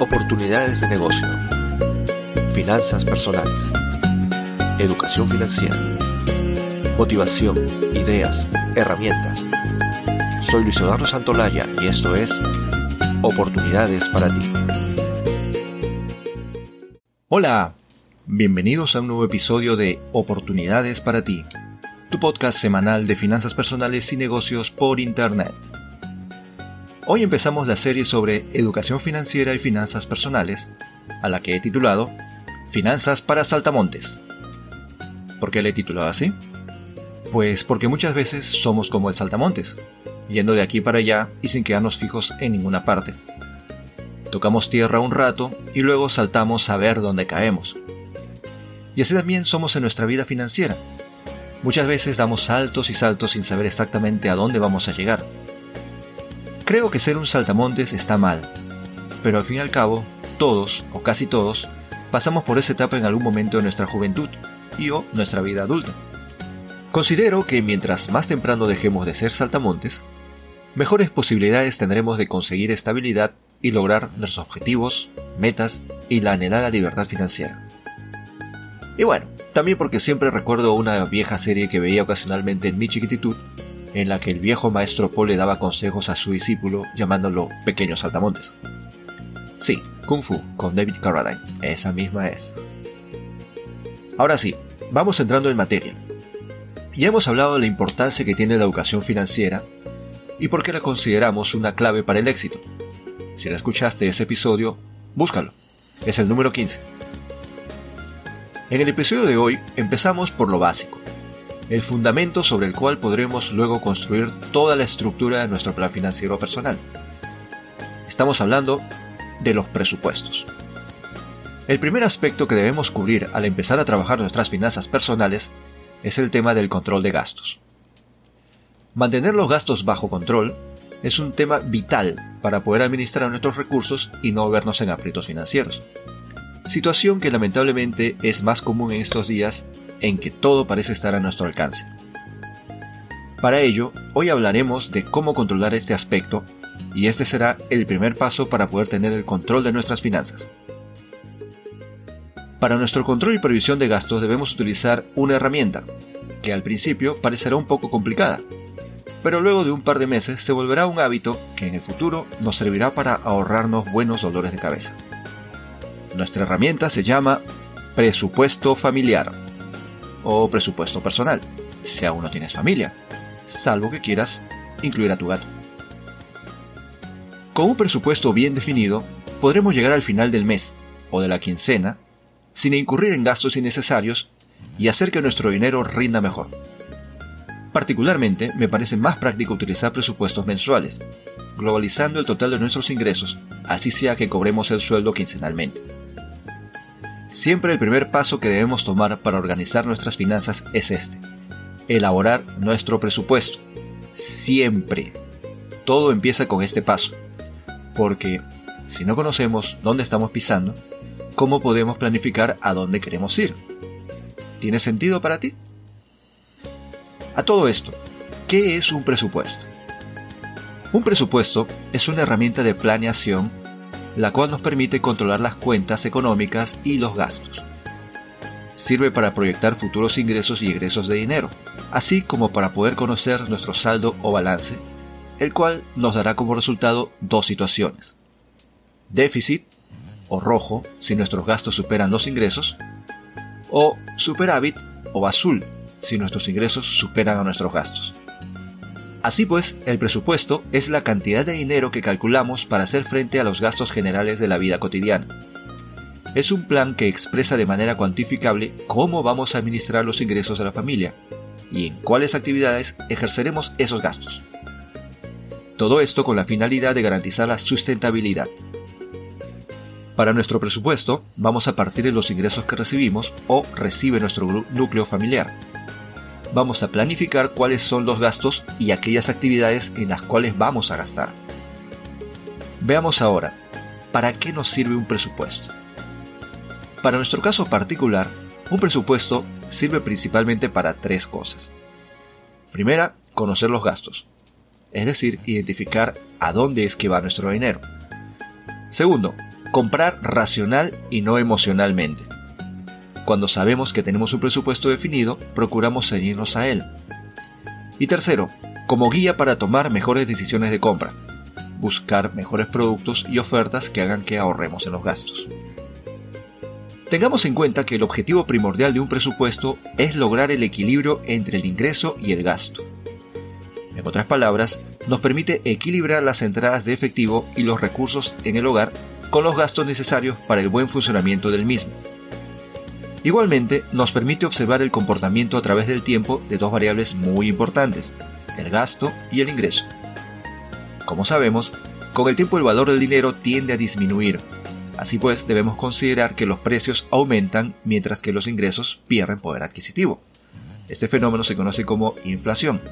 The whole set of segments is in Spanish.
Oportunidades de negocio. Finanzas personales. Educación financiera. Motivación, ideas, herramientas. Soy Luis Eduardo Santolaya y esto es Oportunidades para ti. Hola, bienvenidos a un nuevo episodio de Oportunidades para ti, tu podcast semanal de finanzas personales y negocios por Internet. Hoy empezamos la serie sobre educación financiera y finanzas personales, a la que he titulado Finanzas para Saltamontes. ¿Por qué le he titulado así? Pues porque muchas veces somos como el saltamontes, yendo de aquí para allá y sin quedarnos fijos en ninguna parte. Tocamos tierra un rato y luego saltamos a ver dónde caemos. Y así también somos en nuestra vida financiera. Muchas veces damos saltos y saltos sin saber exactamente a dónde vamos a llegar Creo que ser un saltamontes está mal, pero al fin y al cabo, todos, o casi todos, pasamos por esa etapa en algún momento de nuestra juventud y o nuestra vida adulta. Considero que mientras más temprano dejemos de ser saltamontes, mejores posibilidades tendremos de conseguir estabilidad y lograr nuestros objetivos, metas y la anhelada libertad financiera. Y bueno, también porque siempre recuerdo una vieja serie que veía ocasionalmente en mi chiquititud en la que el viejo maestro Paul le daba consejos a su discípulo llamándolo pequeños saltamontes. Sí, Kung Fu con David Carradine, esa misma es. Ahora sí, vamos entrando en materia. Ya hemos hablado de la importancia que tiene la educación financiera y por qué la consideramos una clave para el éxito. Si no escuchaste ese episodio, búscalo. Es el número 15. En el episodio de hoy empezamos por lo básico, el fundamento sobre el cual podremos luego construir toda la estructura de nuestro plan financiero personal. Estamos hablando de los presupuestos. El primer aspecto que debemos cubrir al empezar a trabajar nuestras finanzas personales es el tema del control de gastos. Mantener los gastos bajo control es un tema vital para poder administrar nuestros recursos y no vernos en aprietos financieros. Situación que lamentablemente es más común en estos días en que todo parece estar a nuestro alcance. Para ello, hoy hablaremos de cómo controlar este aspecto y este será el primer paso para poder tener el control de nuestras finanzas. Para nuestro control y previsión de gastos debemos utilizar una herramienta, que al principio parecerá un poco complicada, pero luego de un par de meses se volverá un hábito que en el futuro nos servirá para ahorrarnos buenos dolores de cabeza. Nuestra herramienta se llama presupuesto familiar o presupuesto personal, si aún no tienes familia, salvo que quieras incluir a tu gato. Con un presupuesto bien definido, podremos llegar al final del mes o de la quincena sin incurrir en gastos innecesarios y hacer que nuestro dinero rinda mejor. Particularmente, me parece más práctico utilizar presupuestos mensuales, globalizando el total de nuestros ingresos, así sea que cobremos el sueldo quincenalmente. Siempre el primer paso que debemos tomar para organizar nuestras finanzas es este. Elaborar nuestro presupuesto. Siempre. Todo empieza con este paso. Porque si no conocemos dónde estamos pisando, ¿cómo podemos planificar a dónde queremos ir? ¿Tiene sentido para ti? A todo esto, ¿qué es un presupuesto? Un presupuesto es una herramienta de planeación la cual nos permite controlar las cuentas económicas y los gastos. Sirve para proyectar futuros ingresos y egresos de dinero, así como para poder conocer nuestro saldo o balance, el cual nos dará como resultado dos situaciones. Déficit, o rojo, si nuestros gastos superan los ingresos, o superávit, o azul, si nuestros ingresos superan a nuestros gastos. Así pues, el presupuesto es la cantidad de dinero que calculamos para hacer frente a los gastos generales de la vida cotidiana. Es un plan que expresa de manera cuantificable cómo vamos a administrar los ingresos de la familia y en cuáles actividades ejerceremos esos gastos. Todo esto con la finalidad de garantizar la sustentabilidad. Para nuestro presupuesto, vamos a partir de los ingresos que recibimos o recibe nuestro núcleo familiar. Vamos a planificar cuáles son los gastos y aquellas actividades en las cuales vamos a gastar. Veamos ahora, ¿para qué nos sirve un presupuesto? Para nuestro caso particular, un presupuesto sirve principalmente para tres cosas. Primera, conocer los gastos, es decir, identificar a dónde es que va nuestro dinero. Segundo, comprar racional y no emocionalmente. Cuando sabemos que tenemos un presupuesto definido, procuramos ceñirnos a él. Y tercero, como guía para tomar mejores decisiones de compra, buscar mejores productos y ofertas que hagan que ahorremos en los gastos. Tengamos en cuenta que el objetivo primordial de un presupuesto es lograr el equilibrio entre el ingreso y el gasto. En otras palabras, nos permite equilibrar las entradas de efectivo y los recursos en el hogar con los gastos necesarios para el buen funcionamiento del mismo. Igualmente, nos permite observar el comportamiento a través del tiempo de dos variables muy importantes, el gasto y el ingreso. Como sabemos, con el tiempo el valor del dinero tiende a disminuir. Así pues, debemos considerar que los precios aumentan mientras que los ingresos pierden poder adquisitivo. Este fenómeno se conoce como inflación.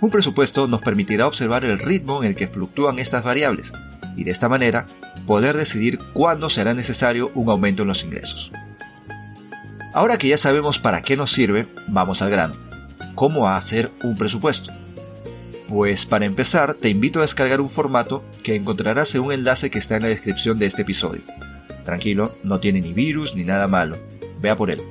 Un presupuesto nos permitirá observar el ritmo en el que fluctúan estas variables y de esta manera poder decidir cuándo será necesario un aumento en los ingresos. Ahora que ya sabemos para qué nos sirve, vamos al grano. ¿Cómo hacer un presupuesto? Pues para empezar, te invito a descargar un formato que encontrarás en un enlace que está en la descripción de este episodio. Tranquilo, no tiene ni virus ni nada malo. Vea por él.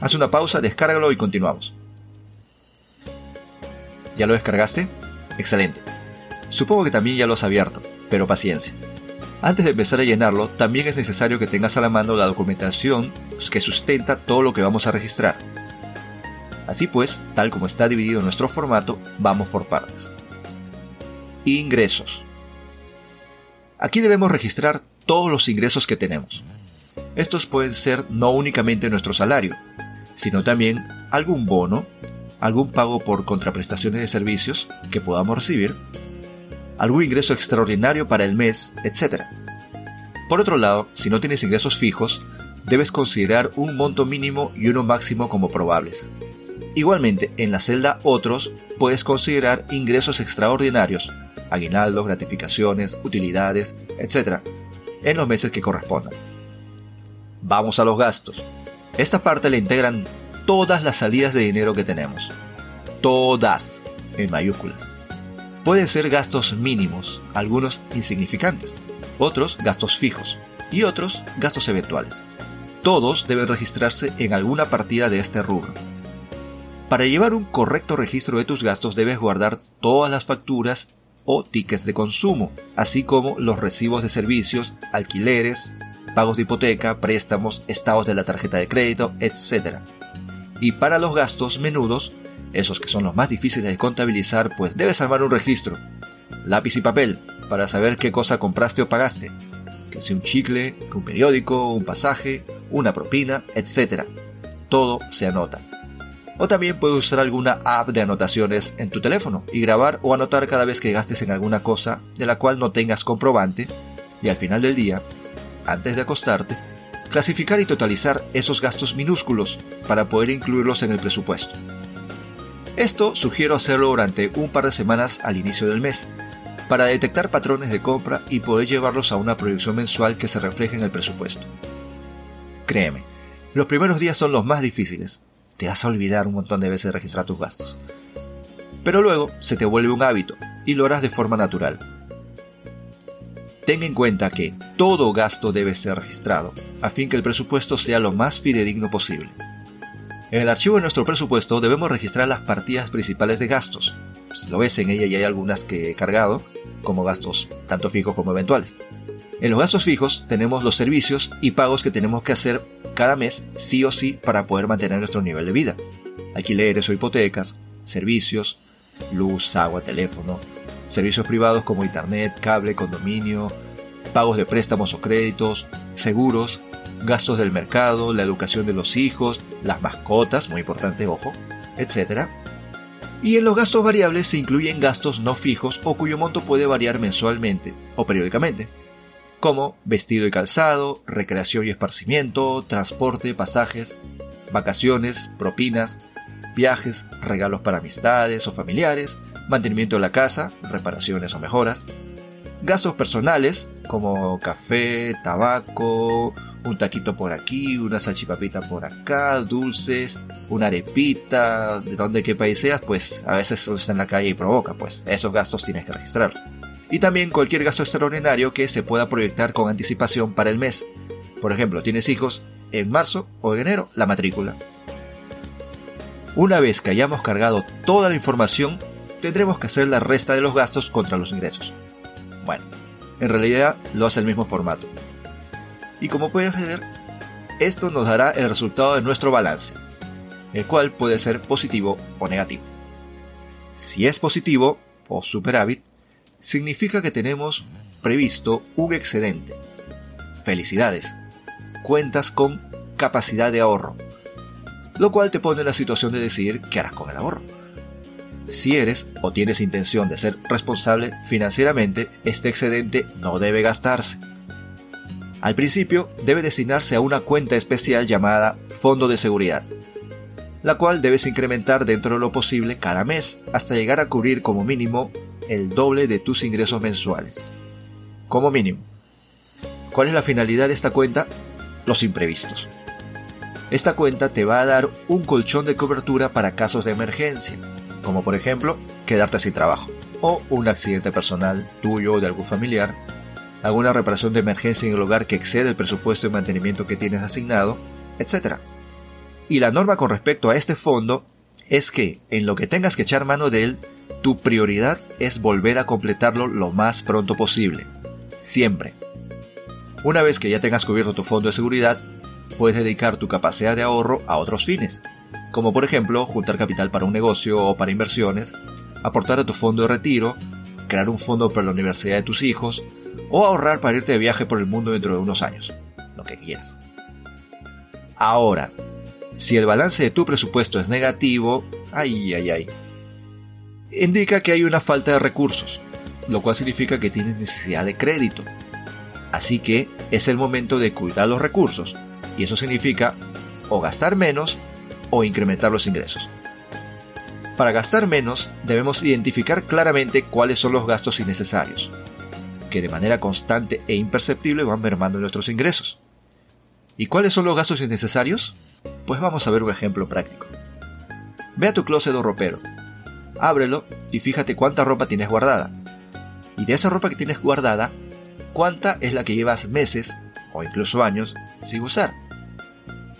Haz una pausa, descárgalo y continuamos. ¿Ya lo descargaste? Excelente. Supongo que también ya lo has abierto, pero paciencia. Antes de empezar a llenarlo, también es necesario que tengas a la mano la documentación que sustenta todo lo que vamos a registrar. Así pues, tal como está dividido nuestro formato, vamos por partes. Ingresos. Aquí debemos registrar todos los ingresos que tenemos. Estos pueden ser no únicamente nuestro salario, sino también algún bono, algún pago por contraprestaciones de servicios que podamos recibir algún ingreso extraordinario para el mes, etc. Por otro lado, si no tienes ingresos fijos, debes considerar un monto mínimo y uno máximo como probables. Igualmente, en la celda Otros puedes considerar ingresos extraordinarios, aguinaldos, gratificaciones, utilidades, etc., en los meses que correspondan. Vamos a los gastos. Esta parte le integran todas las salidas de dinero que tenemos. Todas, en mayúsculas. Pueden ser gastos mínimos, algunos insignificantes, otros gastos fijos y otros gastos eventuales. Todos deben registrarse en alguna partida de este rubro. Para llevar un correcto registro de tus gastos debes guardar todas las facturas o tickets de consumo, así como los recibos de servicios, alquileres, pagos de hipoteca, préstamos, estados de la tarjeta de crédito, etc. Y para los gastos menudos, esos que son los más difíciles de contabilizar, pues debes armar un registro, lápiz y papel, para saber qué cosa compraste o pagaste, que sea un chicle, un periódico, un pasaje, una propina, etc. Todo se anota. O también puedes usar alguna app de anotaciones en tu teléfono y grabar o anotar cada vez que gastes en alguna cosa de la cual no tengas comprobante y al final del día, antes de acostarte, clasificar y totalizar esos gastos minúsculos para poder incluirlos en el presupuesto. Esto sugiero hacerlo durante un par de semanas al inicio del mes, para detectar patrones de compra y poder llevarlos a una proyección mensual que se refleje en el presupuesto. Créeme, los primeros días son los más difíciles. Te vas a olvidar un montón de veces registrar tus gastos. Pero luego se te vuelve un hábito y lo harás de forma natural. Ten en cuenta que todo gasto debe ser registrado, a fin que el presupuesto sea lo más fidedigno posible. En el archivo de nuestro presupuesto debemos registrar las partidas principales de gastos. Si lo ves en ella ya hay algunas que he cargado, como gastos tanto fijos como eventuales. En los gastos fijos tenemos los servicios y pagos que tenemos que hacer cada mes sí o sí para poder mantener nuestro nivel de vida. Alquileres o hipotecas, servicios, luz, agua, teléfono, servicios privados como internet, cable, condominio, pagos de préstamos o créditos, seguros, gastos del mercado, la educación de los hijos, las mascotas, muy importante, ojo, etc. Y en los gastos variables se incluyen gastos no fijos o cuyo monto puede variar mensualmente o periódicamente, como vestido y calzado, recreación y esparcimiento, transporte, pasajes, vacaciones, propinas, viajes, regalos para amistades o familiares, mantenimiento de la casa, reparaciones o mejoras, gastos personales como café, tabaco, un taquito por aquí, una salchipapita por acá, dulces, una arepita, de donde qué país seas, pues a veces está en la calle y provoca, pues esos gastos tienes que registrar y también cualquier gasto extraordinario que se pueda proyectar con anticipación para el mes. Por ejemplo, tienes hijos en marzo o en enero, la matrícula. Una vez que hayamos cargado toda la información, tendremos que hacer la resta de los gastos contra los ingresos. Bueno, en realidad lo hace el mismo formato. Y como pueden ver, esto nos dará el resultado de nuestro balance, el cual puede ser positivo o negativo. Si es positivo o superávit, significa que tenemos previsto un excedente. Felicidades. Cuentas con capacidad de ahorro, lo cual te pone en la situación de decidir qué harás con el ahorro. Si eres o tienes intención de ser responsable financieramente, este excedente no debe gastarse. Al principio debe destinarse a una cuenta especial llamada Fondo de Seguridad, la cual debes incrementar dentro de lo posible cada mes hasta llegar a cubrir como mínimo el doble de tus ingresos mensuales. Como mínimo. ¿Cuál es la finalidad de esta cuenta? Los imprevistos. Esta cuenta te va a dar un colchón de cobertura para casos de emergencia, como por ejemplo quedarte sin trabajo, o un accidente personal tuyo o de algún familiar, alguna reparación de emergencia en el hogar que excede el presupuesto de mantenimiento que tienes asignado, etc. Y la norma con respecto a este fondo es que en lo que tengas que echar mano de él, tu prioridad es volver a completarlo lo más pronto posible. Siempre. Una vez que ya tengas cubierto tu fondo de seguridad, puedes dedicar tu capacidad de ahorro a otros fines, como por ejemplo juntar capital para un negocio o para inversiones, aportar a tu fondo de retiro, crear un fondo para la universidad de tus hijos, o ahorrar para irte de viaje por el mundo dentro de unos años, lo que quieras. Ahora, si el balance de tu presupuesto es negativo, ay, ay, ay, indica que hay una falta de recursos, lo cual significa que tienes necesidad de crédito. Así que es el momento de cuidar los recursos, y eso significa o gastar menos o incrementar los ingresos. Para gastar menos debemos identificar claramente cuáles son los gastos innecesarios, que de manera constante e imperceptible van mermando nuestros ingresos. ¿Y cuáles son los gastos innecesarios? Pues vamos a ver un ejemplo práctico. Ve a tu closet o ropero ábrelo y fíjate cuánta ropa tienes guardada. Y de esa ropa que tienes guardada, cuánta es la que llevas meses o incluso años sin usar.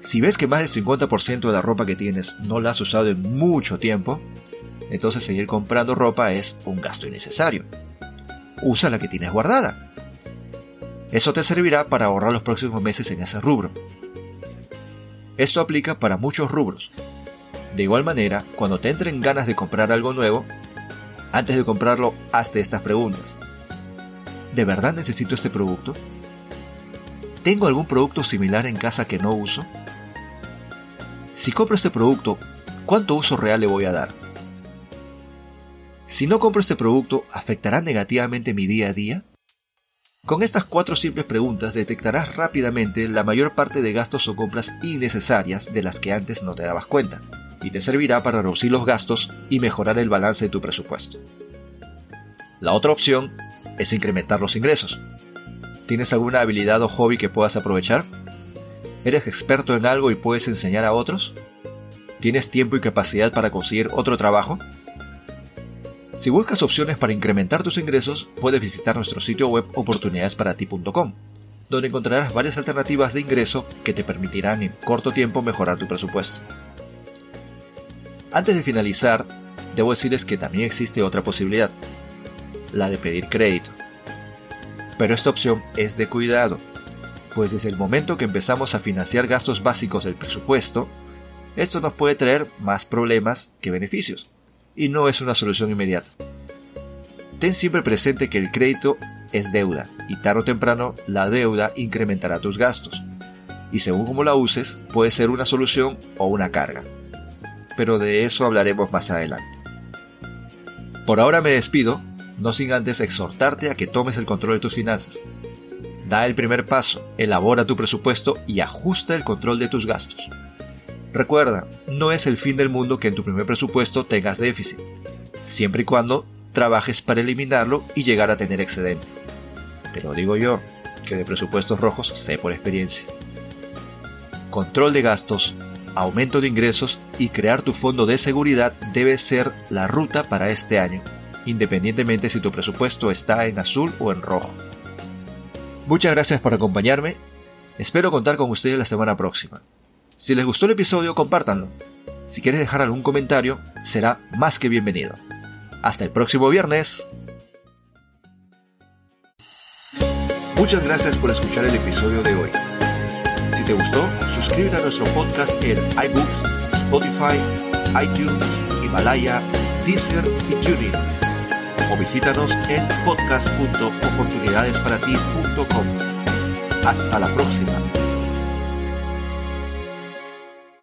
Si ves que más del 50% de la ropa que tienes no la has usado en mucho tiempo, entonces seguir comprando ropa es un gasto innecesario. Usa la que tienes guardada. Eso te servirá para ahorrar los próximos meses en ese rubro. Esto aplica para muchos rubros, de igual manera, cuando te entren ganas de comprar algo nuevo, antes de comprarlo, hazte estas preguntas. ¿De verdad necesito este producto? ¿Tengo algún producto similar en casa que no uso? Si compro este producto, ¿cuánto uso real le voy a dar? Si no compro este producto, ¿afectará negativamente mi día a día? Con estas cuatro simples preguntas detectarás rápidamente la mayor parte de gastos o compras innecesarias de las que antes no te dabas cuenta y te servirá para reducir los gastos y mejorar el balance de tu presupuesto. La otra opción es incrementar los ingresos. ¿Tienes alguna habilidad o hobby que puedas aprovechar? ¿Eres experto en algo y puedes enseñar a otros? ¿Tienes tiempo y capacidad para conseguir otro trabajo? Si buscas opciones para incrementar tus ingresos, puedes visitar nuestro sitio web oportunidadesparati.com, donde encontrarás varias alternativas de ingreso que te permitirán en corto tiempo mejorar tu presupuesto. Antes de finalizar, debo decirles que también existe otra posibilidad, la de pedir crédito. Pero esta opción es de cuidado, pues desde el momento que empezamos a financiar gastos básicos del presupuesto, esto nos puede traer más problemas que beneficios, y no es una solución inmediata. Ten siempre presente que el crédito es deuda, y tarde o temprano la deuda incrementará tus gastos, y según cómo la uses, puede ser una solución o una carga pero de eso hablaremos más adelante. Por ahora me despido, no sin antes exhortarte a que tomes el control de tus finanzas. Da el primer paso, elabora tu presupuesto y ajusta el control de tus gastos. Recuerda, no es el fin del mundo que en tu primer presupuesto tengas déficit, siempre y cuando trabajes para eliminarlo y llegar a tener excedente. Te lo digo yo, que de presupuestos rojos sé por experiencia. Control de gastos, aumento de ingresos y crear tu fondo de seguridad debe ser la ruta para este año, independientemente si tu presupuesto está en azul o en rojo. Muchas gracias por acompañarme. Espero contar con ustedes la semana próxima. Si les gustó el episodio, compártanlo. Si quieres dejar algún comentario, será más que bienvenido. Hasta el próximo viernes. Muchas gracias por escuchar el episodio de hoy. Si te gustó, suscríbete a nuestro podcast en iBooks, Spotify, iTunes, Himalaya, Deezer y TuneIn. O visítanos en podcast.oportunidadesparati.com. Hasta la próxima.